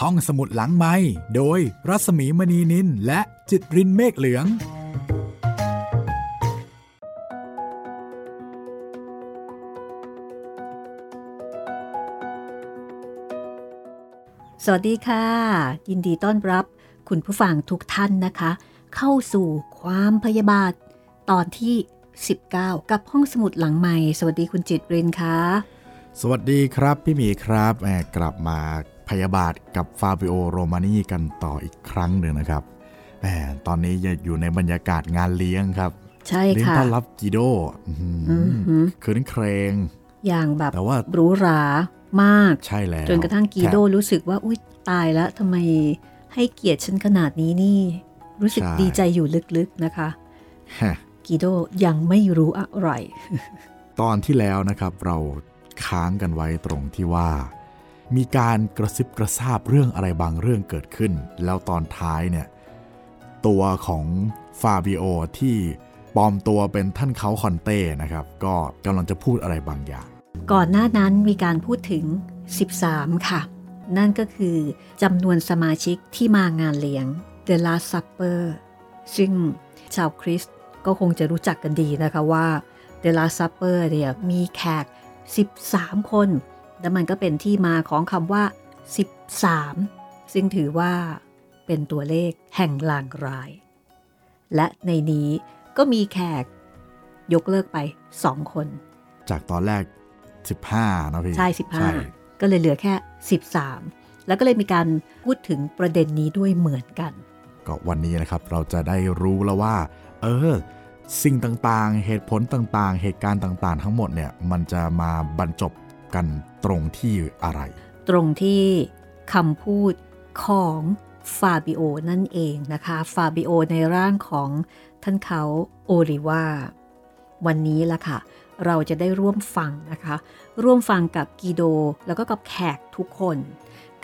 ห้องสมุดหลังไม้โดยรัสมีมณีนินและจิตรินเมฆเหลือง สวัสดีค่ะ ยินดีต้อนรับ คุณผู้ฟังทุกท่านนะคะ เข้าสู่ความพยาบาท ตอนที่ 19 กับห้องสมุดหลังใหม่ สวัสดีคุณจิตรินค่ะ สวัสดีครับพี่หมีครับแหมกลับมา พยาบาทกับฟาบิโอโรมานีกันต่ออีกครั้งหนึ่งนะครับแหมตอนนี้อยู่ในบรรยากาศงานเลี้ยงครับ ใช่เลี้ยงค่ะต้อนรับกิโดอื้อหืออือหือคืนเครง อย่างแบบแต่ว่าหรูหรามากใช่แล้วจนกระทั่งกีโดแถมรู้สึกว่าอุ๊ยตายแล้วทำไมให้เกียรติฉันขนาดนี้นี่ รู้สึกใช่ดีใจอยู่ลึกๆนะคะฮะกีโดยังไม่รู้อะไร ตอนที่แล้วนะครับเราค้างกันไว้ตรงที่ว่า มีการกระซิบกระซาบเรื่องอะไรบางเรื่องเกิดขึ้น แล้วตอนท้ายเนี่ยตัวของฟาบิโอที่ปลอมตัวเป็นท่านเขาคอนเต้นะครับ ก็กำลังจะพูดอะไรบางอย่าง ก่อนหน้านั้นมีการพูดถึง 13 ค่ะ นั่นก็คือจำนวนสมาชิกที่มางานเลี้ยง The Last Supper ซึ่งชาวคริสต์ก็คงจะรู้จักกันดีนะคะว่า The Last Supper เนี่ยมีแขก 13 คน และมันก็เป็นที่มาของคำว่า 13 ซึ่งถือว่าเป็นตัวเลขแห่งลางราย และในนี้ก็มีแขกยกเลิกไป 2 คน จากตอนแรก 15นะพี่ ใช่ 15 ก็เลยเหลือแค่ 13 แล้วก็เลยมีการพูดถึงประเด็นนี้ด้วยเหมือนกัน ก็วันนี้นะครับเราจะได้รู้แล้วว่า เออสิ่งต่างๆ เหตุผลต่างๆ เหตุการณ์ต่างๆ ทั้งหมดเนี่ย มันจะมาบรรจบ กันตรงที่อะไร ตรงที่คำพูดของฟาบิโอนั่นเองนะคะ ฟาบิโอในร่างของท่านเขาโอริวาวันนี้ละค่ะ เราจะได้ร่วมฟังนะคะ ร่วมฟังกับกีโดแล้วก็กับแขกทุกคน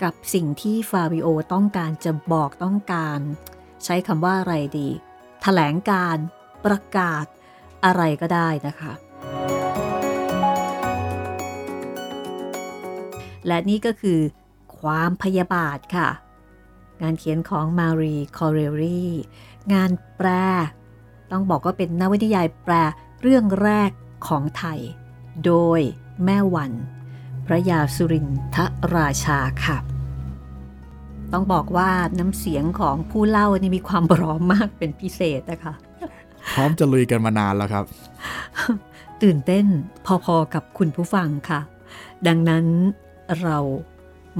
กับสิ่งที่ฟาบิโอต้องการจะบอกต้องการ ใช้คำว่าอะไรดีแถลงการประกาศอะไรก็ได้นะคะ และนี่ก็คือความพยาบาทค่ะ งานเขียนของมารีคอเรรีงานแปล ต้องบอกว่าเป็นนวนิยายแปลเรื่องแรกของไทย โดยแม่วัน พระยาสุรินทราชาค่ะ ต้องบอกว่าน้ำเสียงของผู้เล่านี่มีความพร้อมมากเป็นพิเศษนะคะ พร้อมจะลุยกันมานานแล้วครับ ตื่นเต้นพอๆกับคุณผู้ฟังค่ะ ดังนั้น เรา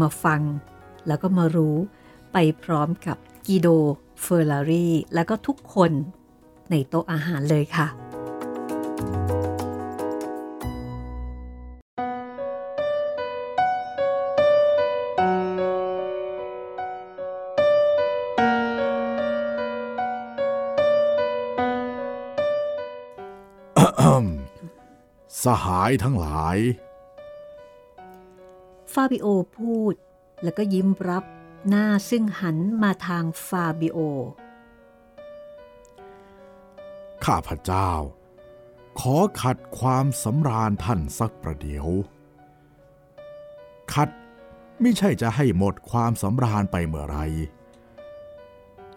มาฟัง แล้วก็มารู้ไปพร้อมกับกีโดเฟอร์ลารีแล้วก็ทุกคนในโต๊ะอาหารเลยค่ะ สหายทั้งหลาย ฟาบิโอพูด แล้วก็ยิ้มรับหน้าซึ่งหันมาทางฟาบิโอ ข้าพเจ้า ขอขัดความสำราญท่านสักประเดี๋ยว ขัดไม่ใช่จะให้หมดความสำราญไปเมื่อไร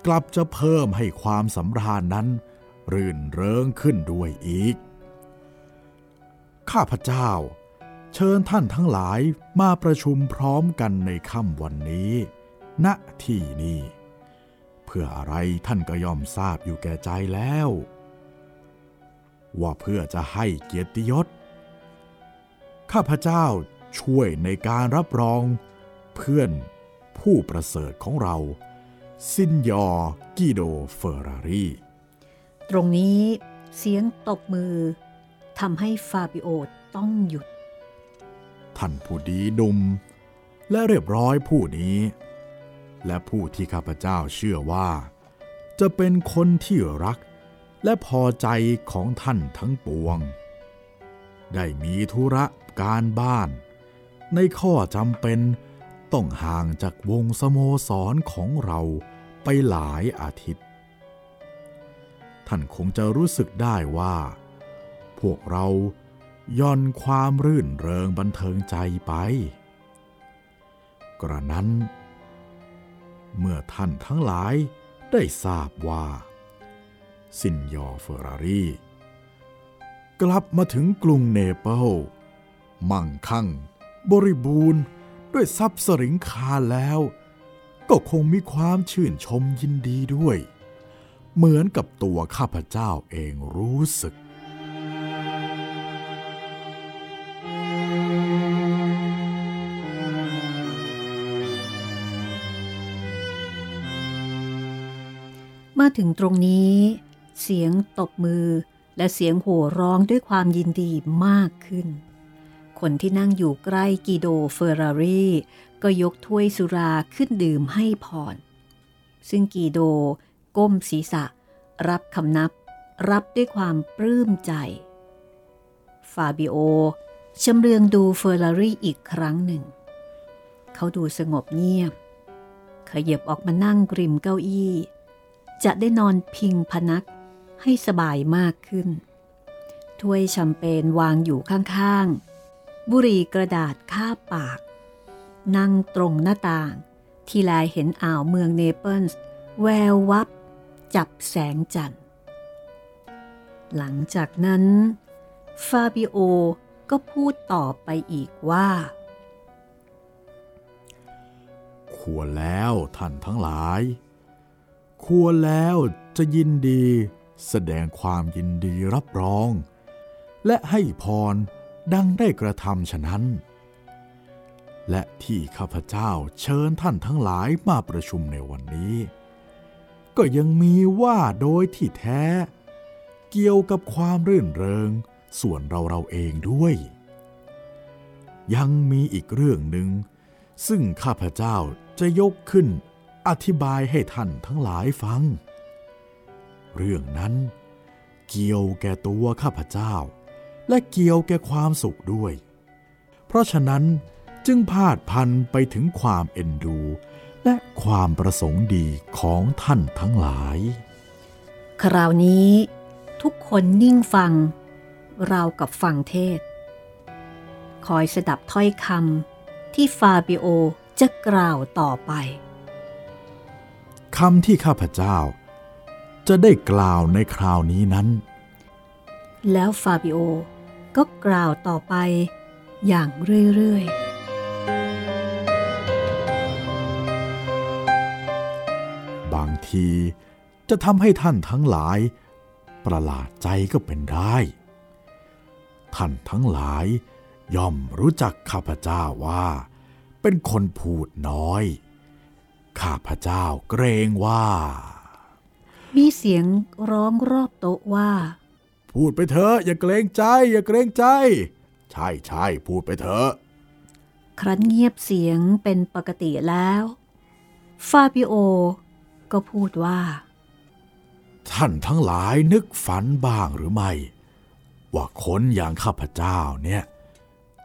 กลับจะเพิ่มให้ความสำราญนั้น รื่นเริงขึ้นด้วยอีก ข้าพเจ้า เชิญท่านทั้งหลายมาประชุมพร้อมกันในค่ำวันนี้ ณที่นี้เพื่ออะไรท่านก็ย่อมทราบอยู่แก่ใจแล้ว ว่าเพื่อจะให้เกียรติยศ ข้าพเจ้าช่วยในการรับรอง เพื่อนผู้ประเสริฐของเรา ซินยอกิโดเฟอร์รารีตรงนี้เสียงตบมือทำให้ฟาบิโอต้องหยุด ท่านผู้ดีดุม และเรียบร้อยผู้นี้ และผู้ที่ข้าพเจ้าเชื่อว่า จะเป็นคนที่รักและพอใจของท่านทั้งปวง ได้มีธุระการบ้าน ในข้อจำเป็นต้องห่างจากวงสโมสรของเราไปหลายอาทิตย์ ท่านคงจะรู้สึกได้ว่า พวกเรา ย่อนความรื่นเริงบันเทิงใจไป กระนั้น เมื่อท่านทั้งหลายได้ทราบว่าซินยอเฟอร์รารีกลับมาถึงกรุงเนเปิลมั่งคั่ง บริบูรณ์ด้วยทรัพย์สริงคาแล้ว ก็คงมีความชื่นชมยินดีด้วย เหมือนกับตัวข้าพเจ้าเองรู้สึก มาถึงตรงนี้ เสียงตบมือและเสียงโห่ร้องด้วยความยินดีมากขึ้น คนที่นั่งอยู่ใกล้กีโดเฟอร์รารีก็ยกถ้วยสุราขึ้นดื่มให้พร ซึ่งกีโดก้มศีรษะ รับคำนับ รับด้วยความปลื้มใจ ฟาบิโอชำเลืองดูเฟอร์รารีอีกครั้งหนึ่ง เขาดูสงบเงียบ ขยับออกมานั่งริมเก้าอี้ จะได้นอนพิงพนักให้สบายมากขึ้น ถ้วยแชมเปญวางอยู่ข้างๆ บุหรี่กระดาษคาบปาก นั่งตรงหน้าต่าง ที่แลเห็นอ่าวเมืองเนเปิลส์แวววับ จับแสงจันทร์ หลังจากนั้น ฟาบิโอก็พูดต่อไปอีกว่า ควรแล้วท่านทั้งหลาย ควรแล้วจะยินดี แสดงความยินดีรับรอง และให้พรดังได้กระทำฉะนั้น และที่ข้าพเจ้าเชิญท่านทั้งหลายมาประชุมในวันนี้ ก็ยังมีว่าโดยที่แท้ เกี่ยวกับความรื่นเริงส่วนเราเราเองด้วย ยังมีอีกเรื่องหนึ่ง ซึ่งข้าพเจ้าจะยกขึ้น อธิบายให้ท่านทั้งหลายฟัง เรื่องนั้นเกี่ยวแก่ตัวข้าพเจ้า และเกี่ยวแก่ความสุขด้วย เพราะฉะนั้นจึงพาดพันไปถึงความเอ็นดู และความประสงค์ดีของท่านทั้งหลาย คราวนี้ทุกคนนิ่งฟัง เรากับฟังเทศ คอยสดับถ้อยคำที่ฟาบิโอจะกล่าวต่อไป คำที่ข้าพเจ้า จะได้กล่าวในคราวนี้นั้น แล้วฟาบิโอก็กล่าวต่อไปอย่างเรื่อยๆ บางทีจะทำให้ท่านทั้งหลาย ประหลาดใจก็เป็นได้ ท่านทั้งหลายย่อมรู้จักข้าพเจ้าว่า เป็นคนพูดน้อย ข้าพเจ้าเกรงว่า มีเสียงร้องรอบโต๊ะว่า พูดไปเถอะอย่าเกรงใจ อย่าเกรงใจ ใช่ใช่พูดไปเถอะครั้นเงียบเสียงเป็นปกติแล้วฟาบิโอ ก็พูดว่า ท่านทั้งหลายนึกฝันบ้างหรือไม่ ว่าคนอย่างข้าพเจ้าเนี่ย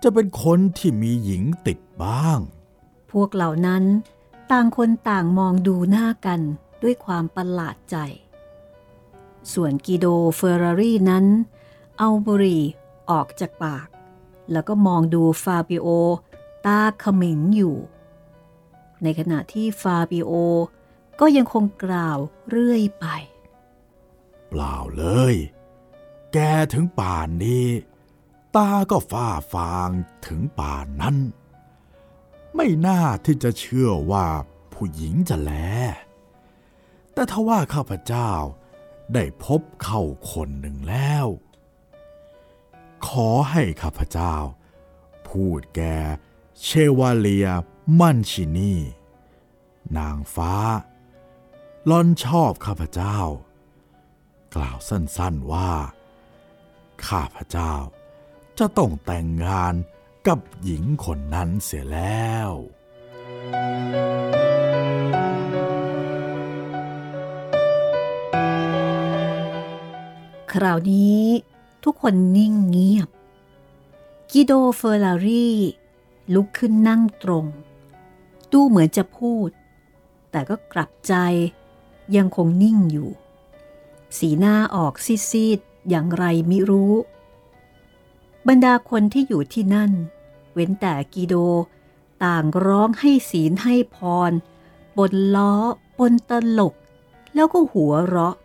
จะเป็นคนที่มีหญิงติดบ้าง พวกเหล่านั้น ต่างคนต่างมองดูหน้ากันด้วยความประหลาดใจ ส่วนกิโดเฟอร์รารี่นั้น เอาบุหรี่ออกจากปาก แล้วก็มองดูฟาบิโอตาเขมิงอยู่ ในขณะที่ฟาบิโอก็ยังคงกล่าวเรื่อยไป เปล่าเลย แกถึงป่านนี้ ตาก็ฝ้าฟางถึงป่านนั้น ไม่น่าที่จะเชื่อว่าผู้หญิงจะแล แต่ทว่าข้าพเจ้าได้พบเข้าคนหนึ่งแล้ว ขอให้ข้าพเจ้า พูดแกเชวาเลียมันชินีนางฟ้าล่อนชอบข้าพเจ้า กล่าวสั้นๆว่า ข้าพเจ้าจะต้องแต่งงาน กับหญิงคนนั้นเสียแล้ว คราวนี้ทุกคนนิ่งเงียบ กิโดเฟอร์ลารีลุกขึ้นนั่งตรง ดูเหมือนจะพูด แต่ก็กลับใจยังคงนิ่งอยู่ สีหน้าออกซีดๆอย่างไรไมิรู้ บรรดาคนที่อยู่ที่นั่น เว้นแต่กิโด ต่างร้องให้ศีลให้พรปนล้อปนตลก แล้วก็หัวเราะ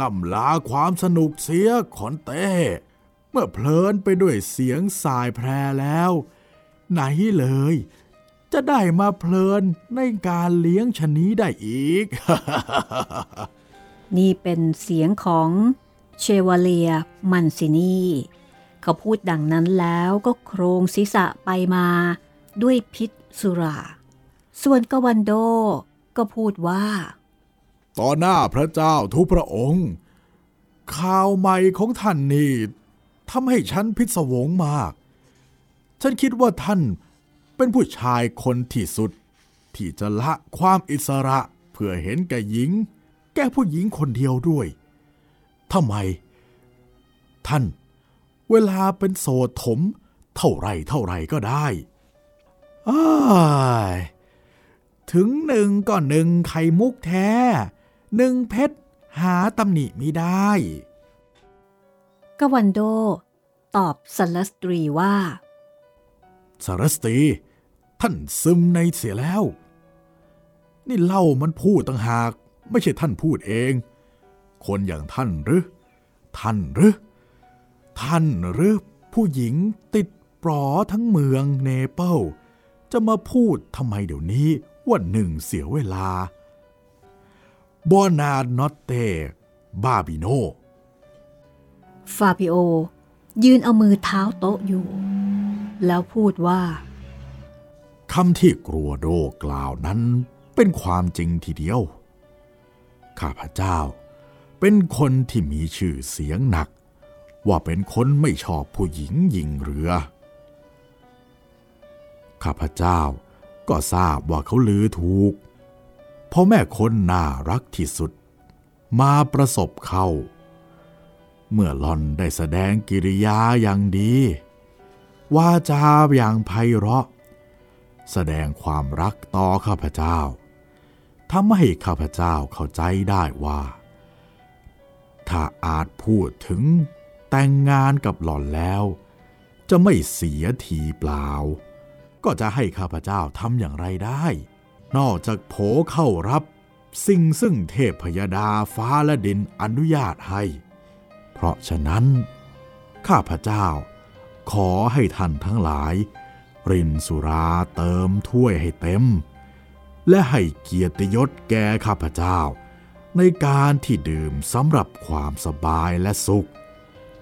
ล่ำลาความสนุกเสียขอนเต้เมื่อเพลินไปด้วยเสียงสายแพรแล้ว ไหนเลย จะได้มาเพลินในการเลี้ยงชะนี้ได้อีก นี่เป็นเสียงของ เชวาเลีย มันซินีเขาพูดดังนั้นแล้วก็โครงศีรษะไปมาด้วยพิษสุรา ส่วนกวันโดก็พูดว่า ต่อหน้าพระเจ้าทุกพระองค์ ข่าวใหม่ของท่านนี่ทำให้ฉันพิศวงมาก ฉันคิดว่าท่านเป็นผู้ชายคนที่สุด ที่จะละความอิสระเพื่อเห็นแก่หญิง แก่ผู้หญิงคนเดียวด้วย ทำไม ท่าน เวลาเป็นโสดถม เท่าไรเท่าไรก็ได้อ้ายถึงหนึ่งก็หนึ่งไข่มุกแท้ หนึ่งเพชรหาตำหนิไม่ได้ กวันโด ตอบสัลสตรีว่าสารสตรีท่านซึมในเสียแล้ว นี่เล่ามันพูดต่างหาก ไม่ใช่ท่านพูดเอง คนอย่างท่านหรือ ท่านหรือ ท่านหรือผู้หญิงติดปลอทั้งเมืองเนเปิลจะมาพูดทำไมเดี๋ยวนี้ว่าหนึ่งเสียเวลาบอนานอตเตบาบิโน ฟาบิโอ ยืนเอามือเท้าโต๊ะอยู่ แล้วพูดว่าคำที่กลัวโดกล่าวนั้นเป็นความจริงทีเดียว ข้าพเจ้า เป็นคนที่มีชื่อเสียงหนัก ว่าเป็นคนไม่ชอบผู้หญิงยิงเรือ ข้าพเจ้าก็ทราบว่าเขาลือถูก เพราะแม่คนน่ารักที่สุด มาประสบเขาเมื่อหลอนได้แสดงกิริยาอย่างดีวาจาอย่างไพเราะ แสดงความรักต่อข้าพเจ้าทำให้ข้าพเจ้าเข้าใจได้ว่า ถ้าอาจพูดถึงแต่งงานกับหล่อนแล้ว จะไม่เสียทีเปล่า ก็จะให้ข้าพเจ้าทำอย่างไรได้ นอกจากโผเข้ารับ สิ่งซึ่งเทพพยดาฟ้าและดินอนุญาตให้ เพราะฉะนั้น ข้าพเจ้าขอให้ท่านทั้งหลาย รินสุราเติมถ้วยให้เต็ม และให้เกียรติยศแก่ข้าพเจ้า ในการที่ดื่มสำหรับความสบายและสุข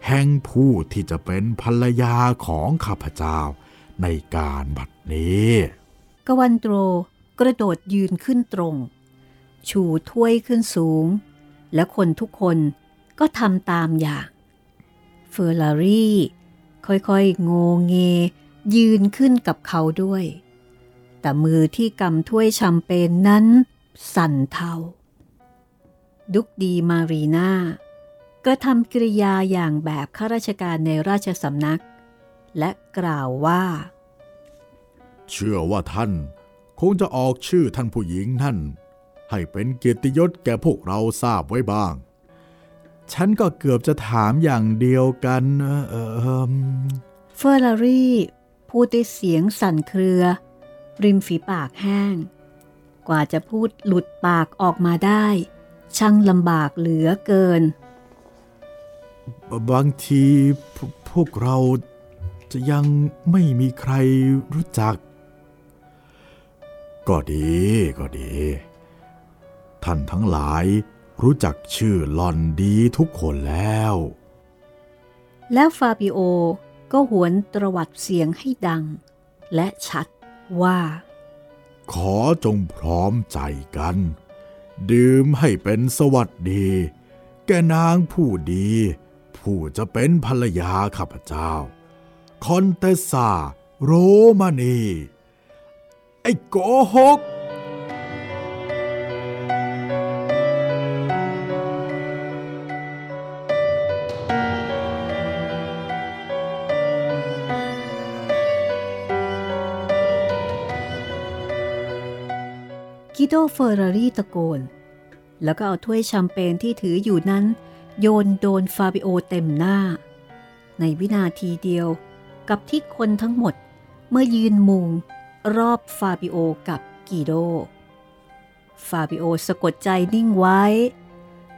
แห่งผู้ที่จะเป็นภรรยาของข้าพเจ้าในการบัดนี้ กวันโตรกระโดดยืนขึ้นตรง ชูถ้วยขึ้นสูง และคนทุกคนก็ทำตามอย่างเฟอร์รารี่ ค่อยๆโงเงยืนขึ้นกับเขาด้วย แต่มือที่กำถ้วยแชมเปญนั้นสั่นเทา ดุกดีมารีนากระทำกิริยาอย่างแบบข้าราชการในราชสำนัก และกล่าวว่า เชื่อว่าท่านคงจะออกชื่อท่านผู้หญิงนั่น ให้เป็นเกียรติยศแก่พวกเราทราบไว้บ้าง ฉันก็เกือบจะถามอย่างเดียวกันเออเออเอิ่มเฟอร์รารี่พูดด้วยเสียงสั่นเครือ ริมฝีปากแห้ง กว่าจะพูดหลุดปากออกมาได้ ช่างลำบากเหลือเกิน บางทีพวพวกเราจะยังไม่มีใครรู้จัก ก็ดีก็ดี ท่านทั้งหลายรู้จักชื่อหลอนดีทุกคนแล้ว แล้วฟาบิโอก็หวนตรวัดเสียงให้ดัง และชัดว่า ขอจงพร้อมใจกัน ดื่มให้เป็นสวัสดี แกนางผู้ดี ผู้จะเป็นภรรยาข้าพเจ้า คอนเตสซาโรมานี ไอ้โกหก ดเฟอร์รารี่ตะโกน แล้วก็เอาถ้วยแชมเปญที่ถืออยู่นั้น โยนโดนฟาบิโอเต็มหน้า ในวินาทีเดียวกับที่คนทั้งหมดเมื่อยืนมุงรอบฟาบิโอกับกีโด ฟาบิโอสะกดใจนิ่งไว้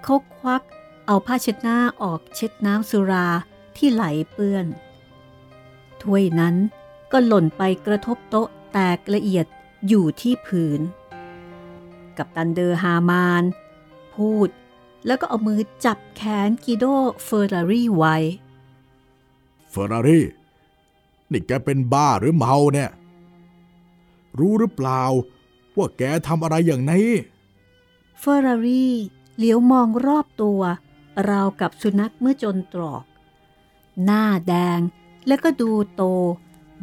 เขาควักเอาผ้าเช็ดหน้าออกเช็ดน้ำสุราที่ไหลเปื้อน ถ้วยนั้นก็หล่นไปกระทบโต๊ะแตกละเอียดอยู่ที่พื้น กัปตันเดอร์ฮามาน พูดแล้วก็เอามือจับแขนกิโดเฟอร์รารี่ไว้เฟอร์รารี่นี่แกเป็นบ้าหรือเมาเนี่ย รู้หรือเปล่าว่าแกทำอะไรอย่างนี้เฟอร์รารี่เหลียวมองรอบตัว ราวกับสุนัขเมื่อจนตรอก หน้าแดงแล้วก็ดูโต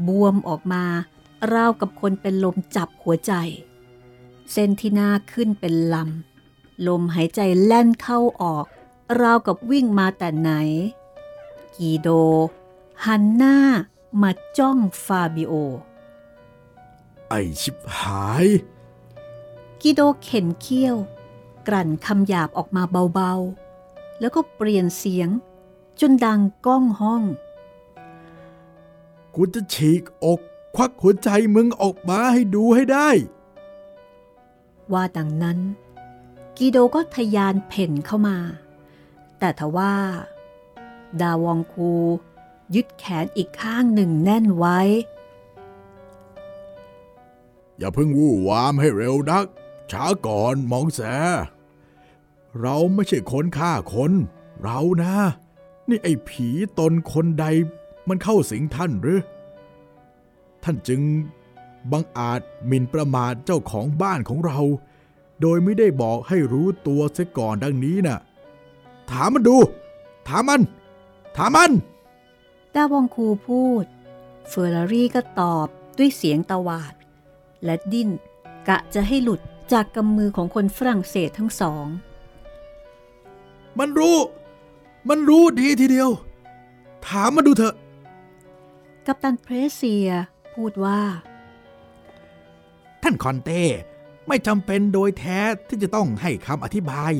บวมออกมา ราวกับคนเป็นลมจับหัวใจ เส้นที่หน้าขึ้นเป็นลำ ลมหายใจแล่นเข้าออก ราวกับวิ่งมาแต่ไหน กีโด หันหน้ามาจ้องฟาบิโอ ไอชิบหาย กิโดเข็นเขี้ยว กลั่นคำหยาบออกมาเบาๆ แล้วก็เปลี่ยนเสียง จนดังก้องห้อง กูจะฉีกอก ควักหัวใจมึงออกมาให้ดูให้ได้ ว่าดังนั้น กิโดก็ทยานเพ่นเข้ามา แต่ทว่า ดาวองคูยึดแขนอีกข้างหนึ่งแน่นไว้ อย่าเพิ่งวู่วามให้เร็วนัก ช้าก่อนมองแส เราไม่ใช่คนฆ่าคน เรานะ นี่ไอ้ผีตนคนใดมันเข้าสิงท่านหรือ ท่านจึง บังอาจหมิ่นประมาทเจ้าของบ้านของเรา โดยไม่ได้บอกให้รู้ตัวเสียก่อนดังนี้น่ะ ถามมันดู ถามมัน ถามมันดาวองคูพูด เฟอร์รารี่ก็ตอบด้วยเสียงตวาด และดิ้นกะจะให้หลุดจากกำมือของคนฝรั่งเศสทั้งสอง มันรู้ มันรู้ดีทีเดียว ถามมันดูเถอะ กัปตันเพรสเซียพูดว่า ท่านคอนเต้ไม่จำเป็นโดยแท้ที่จะต้องให้คำอธิบาย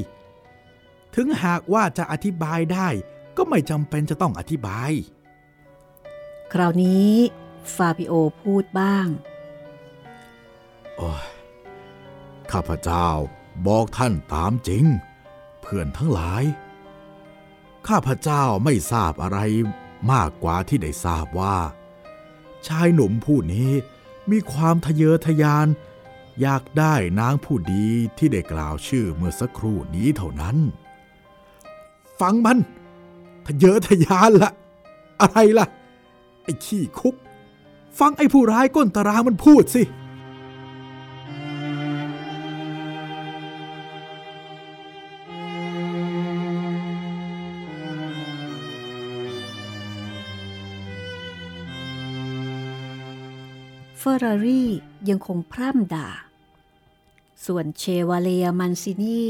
ถึงหากว่าจะอธิบายได้ก็ไม่จำเป็นจะต้องอธิบาย คราวนี้ฟาบิโอพูดบ้าง โอ้ย ข้าพเจ้าบอกท่านตามจริง เพื่อนทั้งหลาย ข้าพเจ้าไม่ทราบอะไรมากกว่าที่ได้ทราบว่า ชายหนุ่มผู้นี้ มีความทะเยอทะยาน อยากได้นางผู้ดีที่ได้กล่าวชื่อเมื่อสักครู่นี้เท่านั้น ฟังมัน ทะเยอทะยานละอะไรล่ะ ไอ้ขี้คุก ฟังไอ้ผู้ร้ายก้นตารางมันพูดสิ ฟอร์รารี่ยังคงพร่ำด่า ส่วนเชวาเลียมันซินี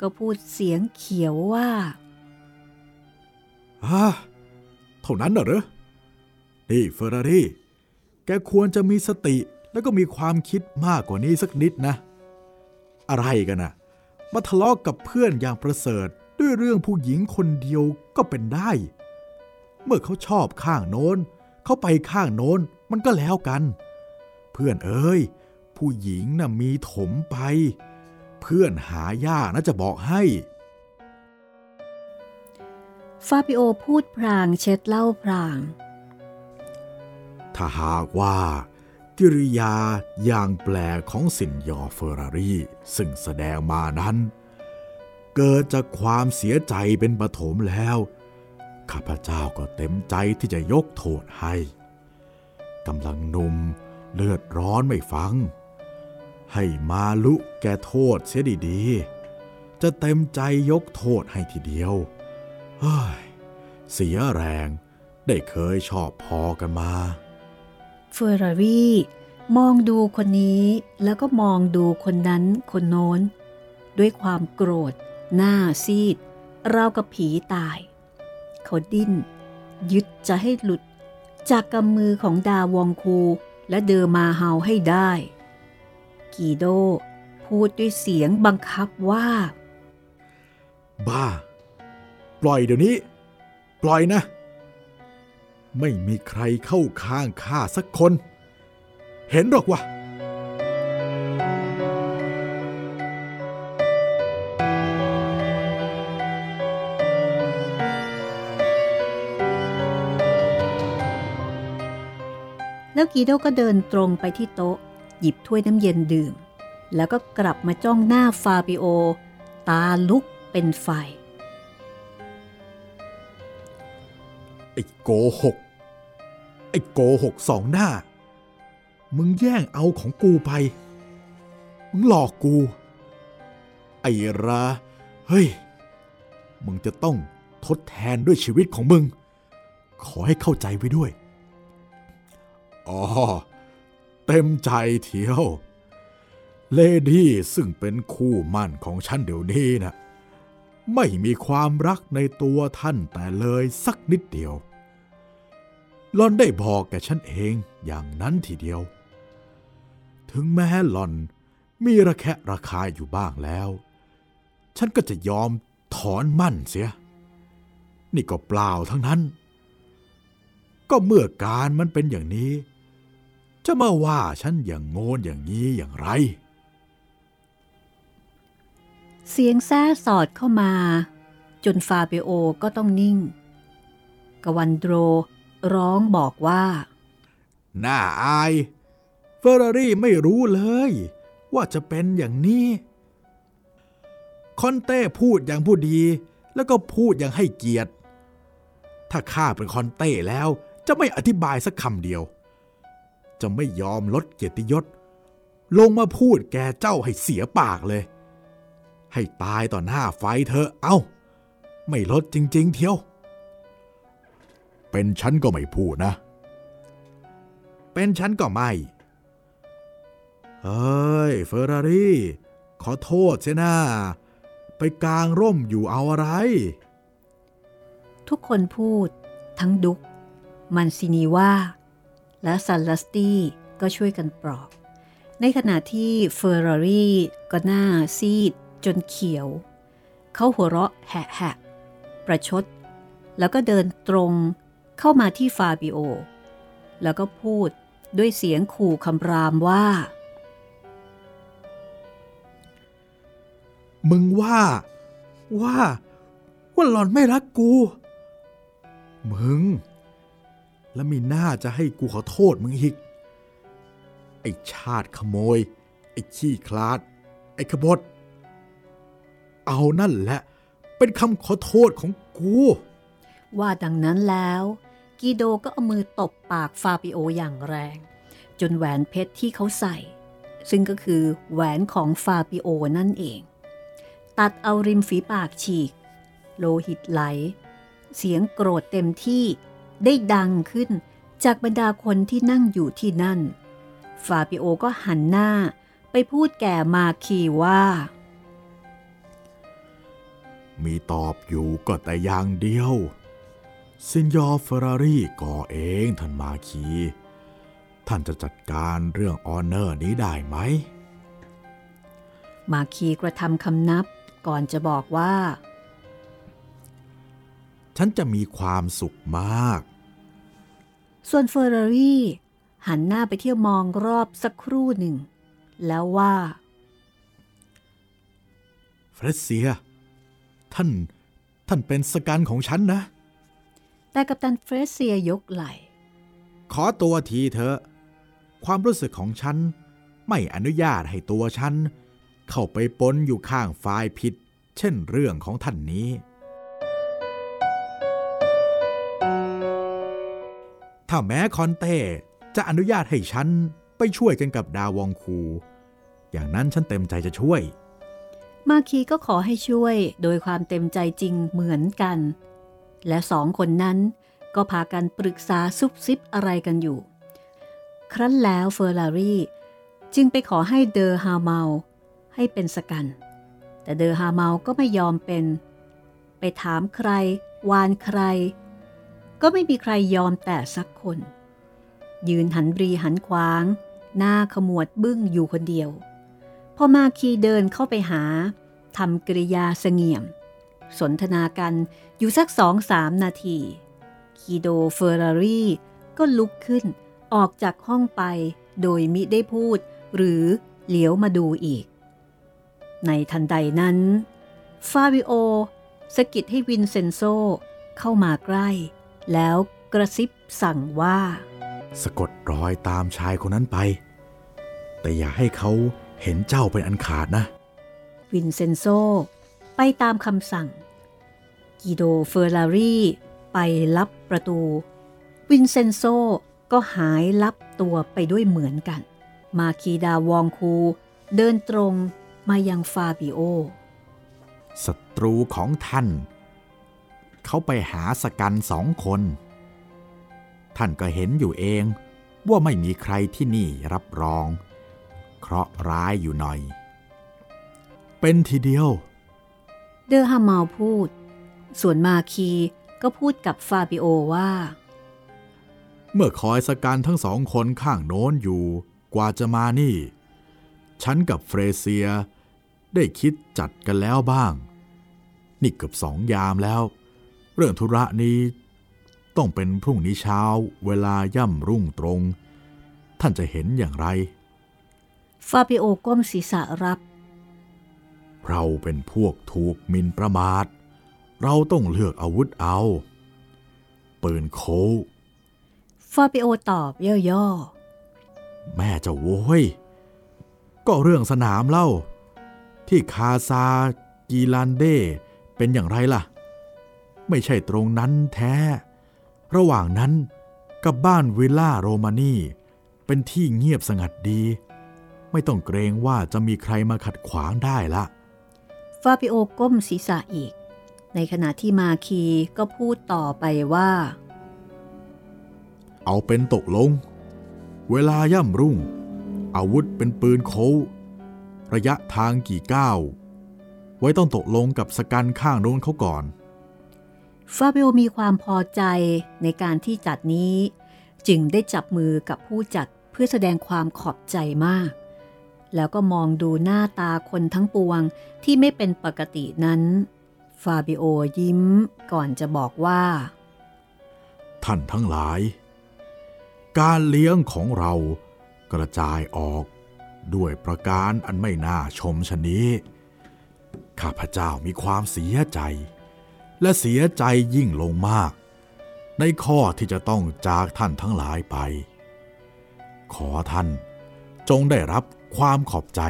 ก็พูดเสียงเขียวว่าอ่าเท่านั้นน่ะเหรอ นี่เฟอร์รารี่ แกควรจะมีสติแล้วก็มีความคิดมากกว่านี้สักนิดนะ อะไรกันนะมาทะเลาะกกับเพื่อนอย่างประเสริฐด้วยเรื่องผู้หญิงคนเดียวก็เป็นได้ เมื่อเขาชอบข้างโน้น เขาไปข้างโน้นมันก็แล้วกัน พื่อนเอ้ย ผู้หญิงน่ะมีถมไป เพื่อนหายากนะจะบอกให้ ฟาบิโอพูดพรางเช็ดเหล้าพราง ถ้าหากว่ากิริยาอย่างแปลกของสินยอเฟอร์รารี่ซึ่งแสดงมานั้น เกิดจากความเสียใจเป็นปฐมแล้ว ข้าพเจ้าก็เต็มใจที่จะยกโทษให้กำลังหนุ่ม เลือดร้อนไม่ฟัง ให้มาลุแกโทษเสียดีๆ จะเต็มใจยกโทษให้ทีเดียว เฮ้ย เสียแรงได้เคยชอบพอกันมา เฟอร์รารี่มองดูคนนี้แล้วก็มองดูคนนั้นคนโน้น ด้วยความโกรธ หน้าซีด ราวกับผีตาย เขาดิ้น ยึดจะให้หลุด จากกำมือของดาวองคู และเดอมาเฮาให้ได้ กีโดพูดด้วยเสียงบังคับว่า บ้า ปล่อยเดี๋ยวนี้ ปล่อยนะ ไม่มีใครเข้าข้างข้าสักคน เห็นหรอกวะ กีโดก็เดินตรงไปที่โต๊ะ หยิบถ้วยน้ำเย็นดื่ม แล้วก็กลับมาจ้องหน้าฟาบิโอ ตาลุกเป็นไฟไอ้โกหก ไอ้โกหกสองหน้า มึงแย่งเอาของกูไป มึงหลอกกู ไอ้ราเฮ้ย มึงจะต้องทดแทนด้วยชีวิตของมึง ขอให้เข้าใจไว้ด้วย อ๋อ เต็มใจเที่ยว เลดี้ซึ่งเป็นคู่มั่นของฉันเดี๋ยวนี้นะไม่มีความรักในตัวท่านแต่เลยสักนิดเดียวหลอนได้บอกแก่ฉันเองอย่างนั้นทีเดียว ถึงแม้หลอนมีระแคะระคายอยู่บ้างแล้ว ฉันก็จะยอมถอนมั่นเสีย นี่ก็เปล่าทั้งนั้น ก็เมื่อการมันเป็นอย่างนี้ จะมาว่าฉันอย่างโงนอย่างนี้อย่างไร เสียงแซ่สอดเข้ามา จนฟาเบโอก็ต้องนิ่ง กวันโดรร้องบอกว่า น่าอายเฟอร์รารี่ไม่รู้เลย ว่าจะเป็นอย่างนี้ คอนเต้พูดอย่างผู้ดี แล้วก็พูดอย่างให้เกียรติ ถ้าข้าเป็นคอนเต้แล้วจะไม่อธิบายสักคำเดียว จะไม่ยอมลดเกียรติยศ ลงมาพูดแกเจ้าให้เสียปากเลย ให้ตายต่อหน้าไฟเธอเอา้า ไม่ลดจริง ๆ เที่ยว เป็นฉันก็ไม่พูดนะ เป็นฉันก็ไม่เฮ้ยเฟอร์รารี่ ขอโทษเสนะไปกลางร่มอยู่เอาอะไร ทุกคนพูด ทั้งดุก มันซินีว่า และซันลัสตี้ก็ช่วยกันปลอบ ในขณะที่เฟอร์รารี่ก็หน้าซีดจนเขียว เขาหัวเราะแหะๆประชด แล้วก็เดินตรงเข้ามาที่ฟาบิโอ แล้วก็พูดด้วยเสียงขู่คำรามว่า มึงว่า ว่า ว่าหล่อนไม่รักกู มึง แล้วมีหน้าจะให้กูขอโทษมึงอีก ไอ้ชาติขโมย ไอ้ขี้คลาด ไอ้ขบฏเอานั่นแหละ เป็นคำขอโทษของกู ว่าดังนั้นแล้ว กีโดก็เอามือตบปากฟาบิโออย่างแรง จนแหวนเพชรที่เขาใส่ ซึ่งก็คือแหวนของฟาบิโอนั่นเอง กัดเอาริมฝีปากฉีก โลหิตไหล เสียงโกรธเต็มที่ ได้ดังขึ้นจากบรรดาคนที่นั่งอยู่ที่นั่น ฟาบิโอก็หันหน้าไปพูดแก่มาคีว่า มีตอบอยู่ก็แต่อย่างเดียวซินยอร์เฟอร์รารี่ก่อเองท่านมาคี ท่านจะจัดการเรื่อง honor นี้ได้ไหม มาคีกระทำคำนับก่อนจะบอกว่า ฉันจะมีความสุขมาก ส่วนเฟอร์รารี่หันหน้าไปเที่ยวมองรอบสักครู่หนึ่ง แล้วว่าเฟรเซีย ท่าน ท่านเป็น second ของฉันนะ แต่กัปตันเฟรเซียยกไหล่ขอตัวทีเถอะ ความรู้สึกของฉัน ไม่อนุญาตให้ตัวฉัน เข้าไปปนอยู่ข้างฝ่ายผิด เช่นเรื่องของท่านนี้ ถ้าแม้คอนเต้จะอนุญาตให้ฉันไปช่วยกันกับดาวองคู อย่างนั้นฉันเต็มใจจะช่วย มาคีก็ขอให้ช่วยโดยความเต็มใจจริงเหมือนกัน และสองคนนั้นก็พากันปรึกษาซุบซิบอะไรกันอยู่ ครั้นแล้วเฟอร์รารี่จึงไปขอให้เดอฮาเมาให้เป็นสกัน แต่เดอฮาเมาก็ไม่ยอมเป็น ไปถามใคร วานใคร ก็ไม่มีใครยอมแต่สักคน ยืนหันรีหันขวาง หน้าขมวดบึ้งอยู่คนเดียว พอมาคีเดินเข้าไปหาทำกริยาเสงี่ยม สนทนากันอยู่สักสองสามนาที คีโดเฟอร์รารี่ก็ลุกขึ้นออกจากห้องไปโดยมิได้พูด หรือเหลียวมาดูอีก ในทันใดนั้น ฟาบิโอสะกิดให้วินเซนโซเข้ามาใกล้ แล้วกระซิบสั่งว่า สะกดรอยตามชายคนนั้นไป แต่อย่าให้เขาเห็นเจ้าเป็นอันขาดนะ วินเซนโซ ไปตามคำสั่ง กิโดเฟอร์รารีไปลับประตู วินเซนโซก็หายลับตัวไปด้วยเหมือนกัน มาคีดาวองคูเดินตรงมายังฟาบิโอศัตรูของท่าน เขาไปหา second สองคน ท่านก็เห็นอยู่เองว่าไม่มีใครที่นี่รับรอง เคราะห์ร้ายอยู่หน่อย เป็นทีเดียว เดอฮามาลพูด ส่วนมาคีก็พูดกับฟาบิโอว่า เมื่อคอยสกันทั้งสองคนข้างโน้นอยู่กว่าจะมานี่ ฉันกับเฟรเซียได้คิดจัดกันแล้วบ้าง นี่เกือบสองยามแล้ว เรื่องธุระนี้ต้องเป็นพรุ่งนี้เช้าเวลาย่ำรุ่งตรง ท่านจะเห็นอย่างไร ฟาบิโอก้มศีรษะรับ เราเป็นพวกถูกหมินประมาท เราต้องเลือกอาวุธเอา ปืนโคฟาบิโอตอบย่อแม่เจะโว้ย ก็เรื่องสนามเล่า ที่คาซากีลันเดเป็นอย่างไรล่ะ ไม่ใช่ตรงนั้นแท้ ระหว่างนั้นกับบ้านวิลล่าโรมานีเป็นที่เงียบสงัดดี ไม่ต้องเกรงว่าจะมีใครมาขัดขวางได้ละๆฟาบิโอก้มศีรษะอีก ในขณะที่มาคีก็พูดต่อไปว่า เอาเป็นตกลง เวลาย่ำรุ่ง อาวุธเป็นปืนโคระยะทางกี่ก้าวไว้ต้องตกลงกับสกันข้างโน้นเขาก่อน ฟาเบิโอมีความพอใจในการที่จัดนี้ จึงได้จับมือกับผู้จัดเพื่อแสดงความขอบใจมาก แล้วก็มองดูหน้าตาคนทั้งปวงที่ไม่เป็นปกตินั้น ฟาบิโอยิ้มก่อนจะบอกว่า ท่านทั้งหลาย การเลี้ยงของเรากระจายออกด้วยประการอันไม่น่าชมชนนี้ ข้าพเจ้ามีความเสียใจ และเสียใจยิ่งลงมาก ในข้อที่จะต้องจากท่านทั้งหลายไป ขอท่านจงได้รับความขอบใจ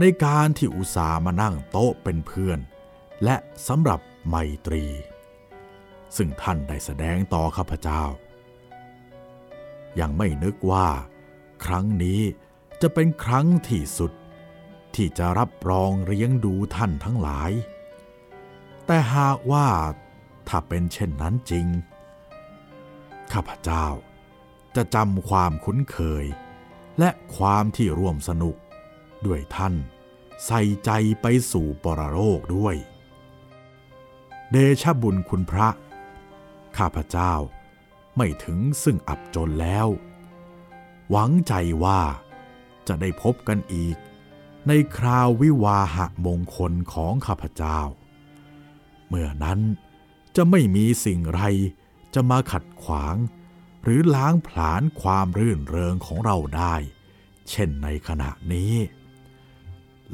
ในการที่อุตส่าห์มานั่งโต๊ะเป็นเพื่อน และสำหรับไมตรี ซึ่งท่านได้แสดงต่อข้าพเจ้า ยังไม่นึกว่า ครั้งนี้จะเป็นครั้งที่สุด ที่จะรับรองเลี้ยงดูท่านทั้งหลาย แต่หากว่าถ้าเป็นเช่นนั้นจริง ข้าพเจ้าจะจำความคุ้นเคย และความที่ร่วมสนุก ด้วยท่านใส่ใจไปสู่ปรโลกด้วย เดชะบุญคุณพระ ข้าพเจ้าไม่ถึงซึ่งอับจนแล้ว หวังใจว่าจะได้พบกันอีกในคราววิวาหะมงคลของข้าพเจ้า เมื่อนั้นจะไม่มีสิ่งไรจะมาขัดขวาง หรือล้างผลาญความรื่นเริงของเราได้ เช่นในขณะนี้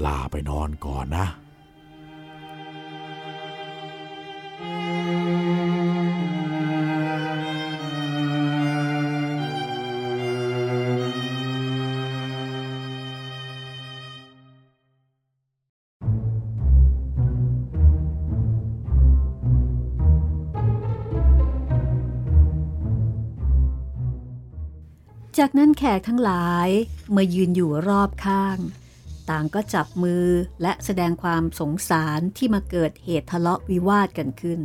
ลาไปนอนก่อนนะ แขกทั้งหลายมื่อยืนอยู่รอบข้าง ต่างก็จับมือและแสดงความสงสารที่มาเกิดเหตุทะเลาะวิวาทกันขึ้น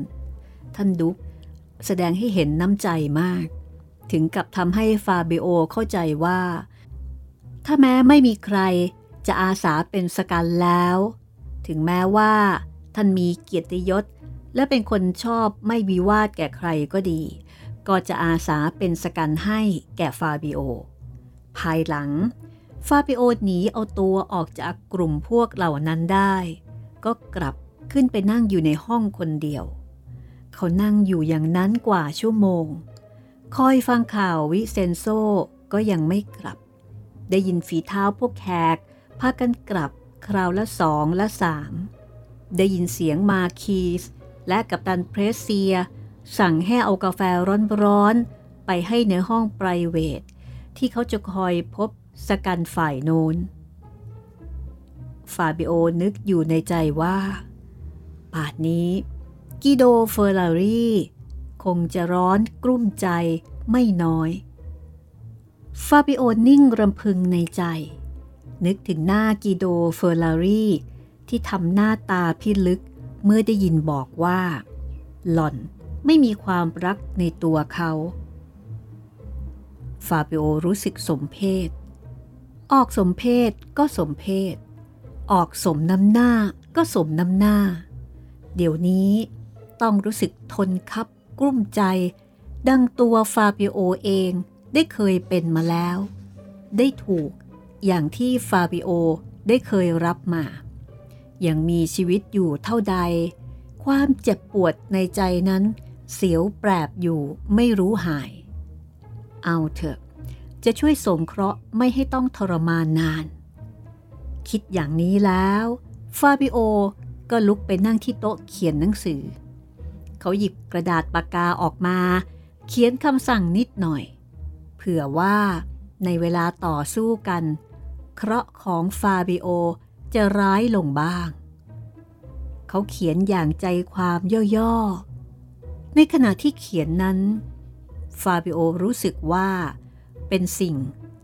ท่านดุกแสดงให้เห็นน้ำใจมาก ถึงกับทำให้ฟาเบโอเข้าใจว่า ถ้าแม้ไม่มีใครจะอาสาเป็นสกันแล้ว ถึงแม้ว่า ท่านมีเกียรติยศ และเป็นคนชอบไม่วิวาทแก่ใครก็ดี ก็จะอาสาเป็น second ให้แก่ฟาบิโอ ภายหลัง ฟาบิโอหนีเอาตัวออกจากกลุ่มพวกเหล่านั้นได้ ก็กลับขึ้นไปนั่งอยู่ในห้องคนเดียว เขานั่งอยู่อย่างนั้นกว่าชั่วโมง คอยฟังข่าววิเซนโซก็ยังไม่กลับ ได้ยินฝีเท้าพวกแขกพากันกลับคราวละสองและสามได้ยินเสียงมาคีส และกัปตันเฟรเซีย สั่งให้เอากาแฟร้อนๆ ไปให้ในห้อง private ที่เขาจะคอยพบ second ฝ่ายโน้น ฟาบิโอนึกอยู่ในใจว่าป่านนี้ กิโดเฟอร์รารีคงจะร้อนกลุ้มใจไม่น้อย ฟาบิโอนิ่งรำพึงในใจ นึกถึงหน้ากิโดเฟอร์รารีที่ทำหน้าตาพิลึกเมื่อได้ยินบอกว่า หล่อนไม่มีความรักในตัวเขา ฟาบิโอรู้สึกสมเพศ ออกสมเพศก็สมเพศ ออกสมน้ำหน้าก็สมน้ำหน้า เดี๋ยวนี้ต้องรู้สึกทนคับกลุ้มใจ ดังตัวฟาบิโอเองได้เคยเป็นมาแล้ว ได้ถูกอย่างที่ฟาบิโอได้เคยรับมายังมีชีวิตอยู่เท่าใด ความเจ็บปวดในใจนั้นเสียวแปรบอยู่ไม่รู้หาย เอาเถอะ จะช่วยสงเคราะห์ไม่ให้ต้องทรมานนาน คิดอย่างนี้แล้ว ฟาบิโอก็ลุกไปนั่งที่โต๊ะเขียนหนังสือ เขาหยิบกระดาษปากกาออกมา เขียนคำสั่งนิดหน่อย เผื่อว่าในเวลาต่อสู้กัน เคราะห์ของฟาบิโอจะร้ายลงบ้าง เขาเขียนอย่างใจความย่อๆ ในขณะที่เขียนนั้น ฟาบิโอรู้สึกว่า เป็นสิ่ง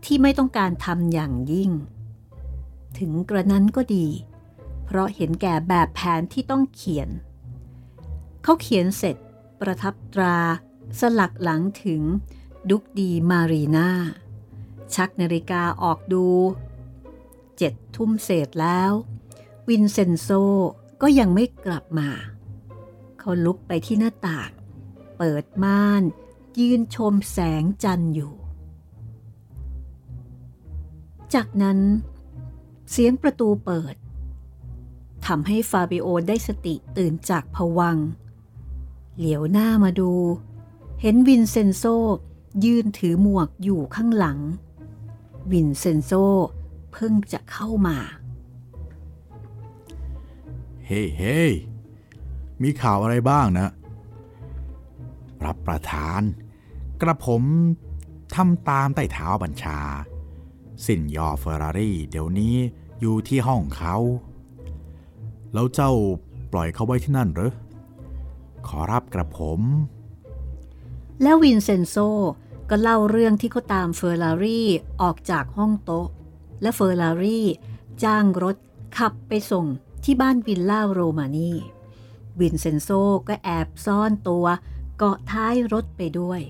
ที่ไม่ต้องการทำอย่างยิ่ง ถึงกระนั้นก็ดี เพราะเห็นแก่แบบแผนที่ต้องเขียน เขาเขียนเสร็จประทับตรา สลักหลังถึงดุกดีมารีนาชักนาฬิกาออกดูเจ็ดทุ่มเศษแล้ว วินเซนโซก็ยังไม่กลับมา เขาลุกไปที่หน้าต่าง เปิดม่าน ยืนชมแสงจันทร์อยู่ จากนั้น เสียงประตูเปิดทำให้ฟาบิโอได้สติตื่นจากภวังค์ เหลียวหน้ามาดู เห็นวินเซนโซยืนถือหมวกอยู่ข้างหลัง วินเซนโซเพิ่งจะเข้ามา เฮ้เฮ้มีข่าวอะไรบ้างนะ รับประทาน กระผมทำตามใต้เท้าบัญชา สินยอเฟอร์รารี่เดี๋ยวนี้อยู่ที่ห้องเขา แล้วเจ้าปล่อยเขาไว้ที่นั่นหรอขอรับกระผม แล้ววินเซนโซก็เล่าเรื่องที่เขาตามเฟอร์รารี่ออกจากห้องโต๊ะ และเฟอร์รารี่จ้างรถขับไปส่งที่บ้านวิลล่าโรมานีวินเซนโซก็แอบซ่อนตัว เกาะท้ายรถไปด้วย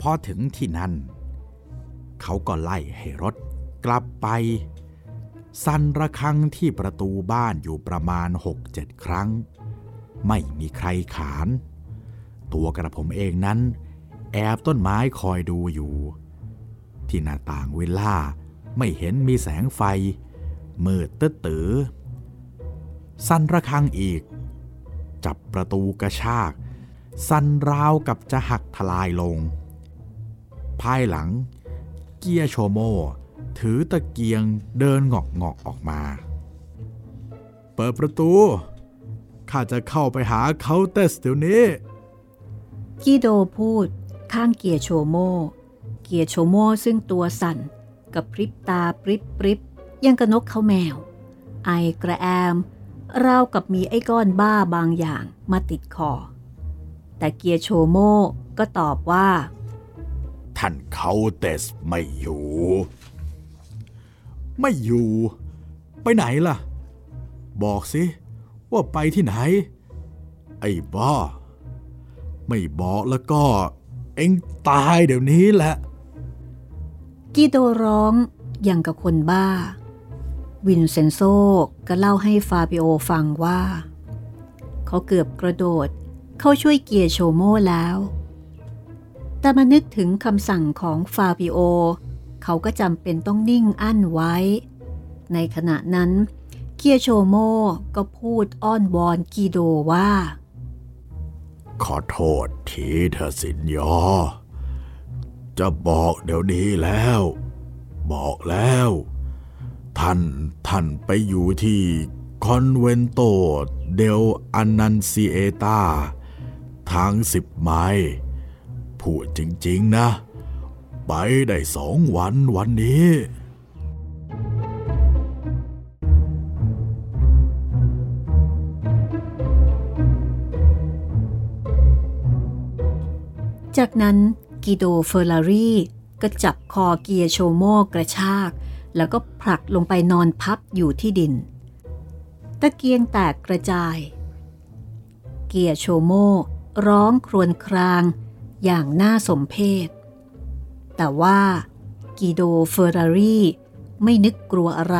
พอถึงที่นั่น เขาก็ไล่ให้รถกลับไป สั่นระฆังที่ประตูบ้านอยู่ประมาณ6-7ครั้ง ไม่มีใครขาน ตัวกระผมเองนั้น แอบต้นไม้คอยดูอยู่ ที่หน้าต่างวิลล่า ไม่เห็นมีแสงไฟ มืดตื้อตือสั่นระฆังอีก จับประตูกระชาก สั่นราวกับจะหักทลายลง ภายหลัง เกียโชโม ถือตะเกียงเดินงอกงอกออกมา เปิดประตู ข้าจะเข้าไปหาเขาเตสเดี๋ยวนี้ กิโดพูดข้างเกียโชโม เกียโชโมซึ่งตัวสั่น กับพริบตาปริบปริบยังกระนกเขาแมว ไอกระแอมราวกับมีไอ้ก้อนบ้าบางอย่างมาติดคอ แต่เกียโชโมก็ตอบว่า ท่านเขาเตสไม่อยู่ ไม่อยู่ ไปไหนล่ะ บอกสิ ว่าไปที่ไหน ไอ้บ้า ไม่บอกแล้วก็ เอ็งตายเดี๋ยวนี้แหละ กิโดร้องอย่างกับคนบ้า วินเซนโซก็เล่าให้ฟาบิโอฟังว่า เขาเกือบกระโดดเข้าช่วยเกียร์โชโมแล้ว แต่มานึกถึงคำสั่งของฟาบิโอ เขาก็จำเป็นต้องนิ่งอั้นไว้ ในขณะนั้น เกียร์โชโมก็พูดอ้อนวอนกีโดว่า ขอโทษทีเธอสินยอ จะบอกเดี๋ยวนี้แล้ว บอกแล้ว ท่านท่านไปอยู่ที่คอนเวนโตเดลอันนันซีเอตาทางสิบไมล์พูดจริง ๆ นะ ไปได้สองวันวันนี้ จากนั้น กิโดเฟอร์รารีก็จับคอเกียร์โชโมกระชาก แล้วก็ผลักลงไปนอนพับอยู่ที่ดิน ตะเกียงแตกกระจาย เกียร์โชโมร้องครวญครางอย่างน่าสมเพช แต่ว่ากิโดเฟอร์รารีไม่นึกกลัวอะไร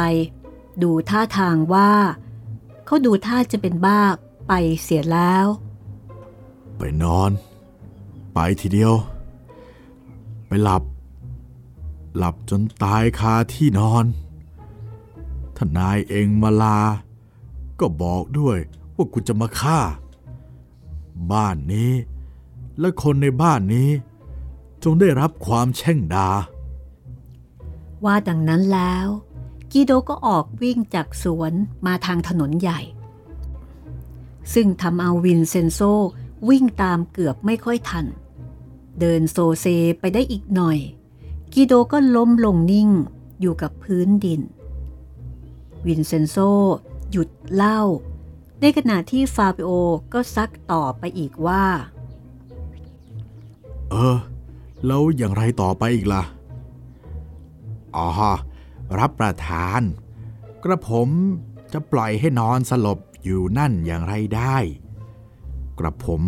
ดูท่าทางว่า เขาดูท่าจะเป็นบ้าไปเสียแล้ว ไปนอน ไปทีเดียว ไปหลับ หลับจนตายคาที่นอนถ้านายเองมาลา ก็บอกด้วยว่ากูจะมาฆ่า บ้านนี้ และคนในบ้านนี้ จงได้รับความแช่งดา ว่าดังนั้นแล้ว กิโดก็ออกวิ่งจากสวนมาทางถนนใหญ่ ซึ่งทำเอาวินเซนโซวิ่งตามเกือบไม่ค่อยทัน เดินโซเซไปได้อีกหน่อย กิโดก็ล้มลงนิ่งอยู่กับพื้นดิน วินเซนโซหยุดเล่า ในขณะที่ฟาบิโอก็ซักต่อไปอีกว่า เออ แล้วอย่างไรต่อไปอีกล่ะ อ๋อ รับประทาน กระผมจะปล่อยให้นอนสลบอยู่นั่นอย่างไรได้ กระผม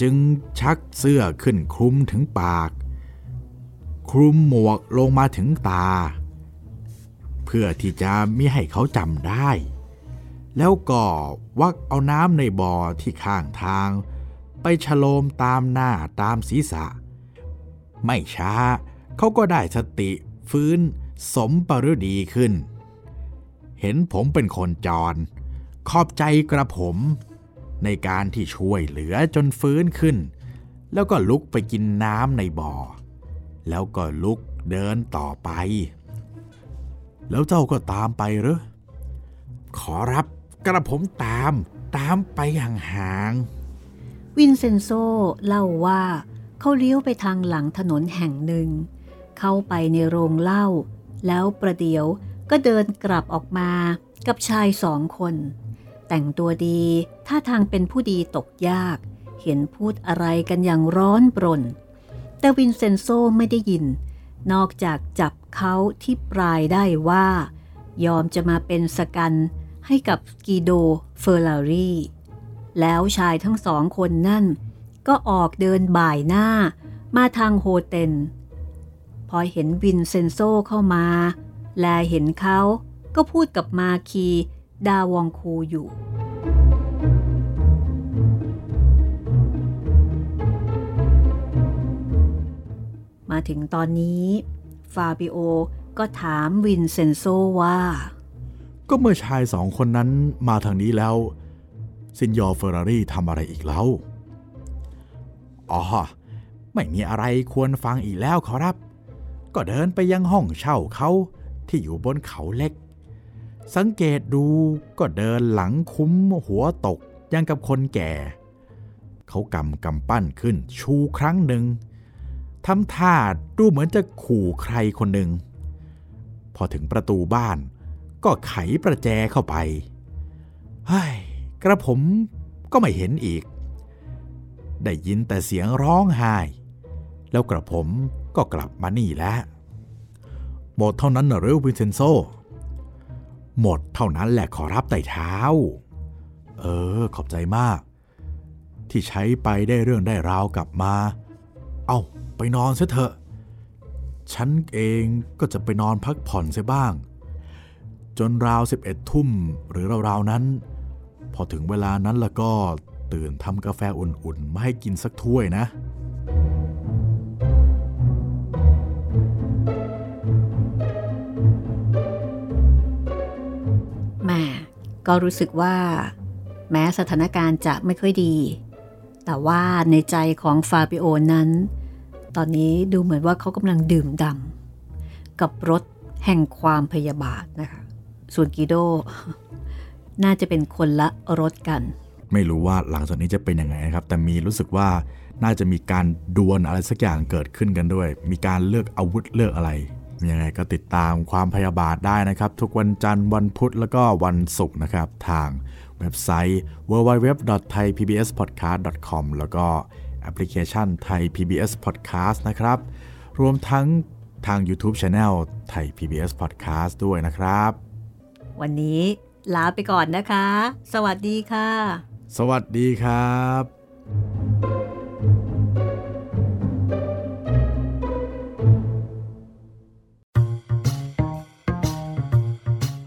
จึงชักเสื้อขึ้นคลุมถึงปาก คลุมหมวกลงมาถึงตา เพื่อที่จะมิให้เขาจำได้ แล้วก็วักเอาน้ำในบ่อที่ข้างทาง ไปฉโลมตามหน้าตามศีรษะ ไม่ช้าเขาก็ได้สติฟื้นสมปรดีขึ้น เห็นผมเป็นคนจร ขอบใจกระผม ในการที่ช่วยเหลือจนฟื้นขึ้น แล้วก็ลุกไปกินน้ำในบ่อ แล้วก็ลุกเดินต่อไป แล้วเจ้าก็ตามไปหรือขอรับกระผมตามตามไปห่างๆวินเซนโซเล่าว่าเขาเลี้ยวไปทางหลังถนนแห่งหนึ่ง เข้าไปในโรงเหล้าแล้วประเดี๋ยวก็เดินกลับออกมากับชายสองคน แต่งตัวดีท่าทางเป็นผู้ดีตกยาก เห็นพูดอะไรกันอย่างร้อนปรน แต่วินเซนโซไม่ได้ยิน นอกจากจับเขาที่ปลายได้ว่า ยอมจะมาเป็น second ให้กับกีโดเฟอร์ลารีแล้วชายทั้งสองคนนั่น ก็ออกเดินบ่ายหน้ามาทาง hotel พอเห็นวินเซนโซเข้ามา แลเห็นเขาก็พูดกับมาคี ดาวองคูอยู่ มาถึงตอนนี้ ฟาบิโอก็ถามวินเซนโซว่า ก็เมื่อชายสองคนนั้นมาทางนี้แล้ว ซินยอเฟอร์รารี่ทำอะไรอีกแล้ว อ๋อ ไม่มีอะไรควรฟังอีกแล้วขอรับ ก็เดินไปยังห้องเช่าเขาที่อยู่บนเขาเล็ก สังเกตดูก็เดินหลังค้อมหัวตกยังกับคนแก่ เขากำกำปั้นขึ้นชูครั้งหนึ่งทำท่าดูเหมือนจะขู่ใครคนหนึ่ง พอถึงประตูบ้านก็ไขประแจเข้าไปเฮ้ยกระผมก็ไม่เห็นอีก ได้ยินแต่เสียงร้องไห้ แล้วกระผมก็กลับมานี่แล้วหมดเท่านั้นหรือวินเซนโซ หมดเท่านั้นแหละขอรับไต่เท้า เออ ขอบใจมาก ที่ใช้ไปได้เรื่องได้ราวกลับมา เอาไปนอนซะเถอะ ฉันเองก็จะไปนอนพักผ่อนเสียบ้าง จนราวสิบเอ็ดทุ่มหรือราวๆนั้น พอถึงเวลานั้นแล้วก็ตื่นทำกาแฟอุ่นๆมาให้กินสักถ้วยนะ ก็รู้สึกว่า แม้สถานการณ์จะไม่ค่อยดี แต่ว่าในใจของฟาบิโอนั้น ตอนนี้ดูเหมือนว่าเขากำลังดื่มดำกับรถแห่งความพยาบาทนะคะ ส่วนกิโด น่าจะเป็นคนละรถกัน ไม่รู้ว่าหลังจากนี้จะเป็นยังไงนะครับ แต่มีรู้สึกว่าน่าจะมีการดวลอะไรสักอย่างเกิดขึ้นกันด้วย มีการเลือกอาวุธเลือกอะไร ยังไงก็ติดตามความพยาบาทได้นะครับ ทุกวันจันทร์วันพุธแล้วก็วันศุกร์นะครับ ทางเว็บไซต์ www.thaipbspodcast.com แล้วก็แอปพลิเคชัน Thai PBS Podcast นะครับ รวมทั้งทาง YouTube Channel Thai PBS Podcast ด้วยนะครับ วันนี้ลาไปก่อนนะคะ สวัสดีค่ะ สวัสดีครับ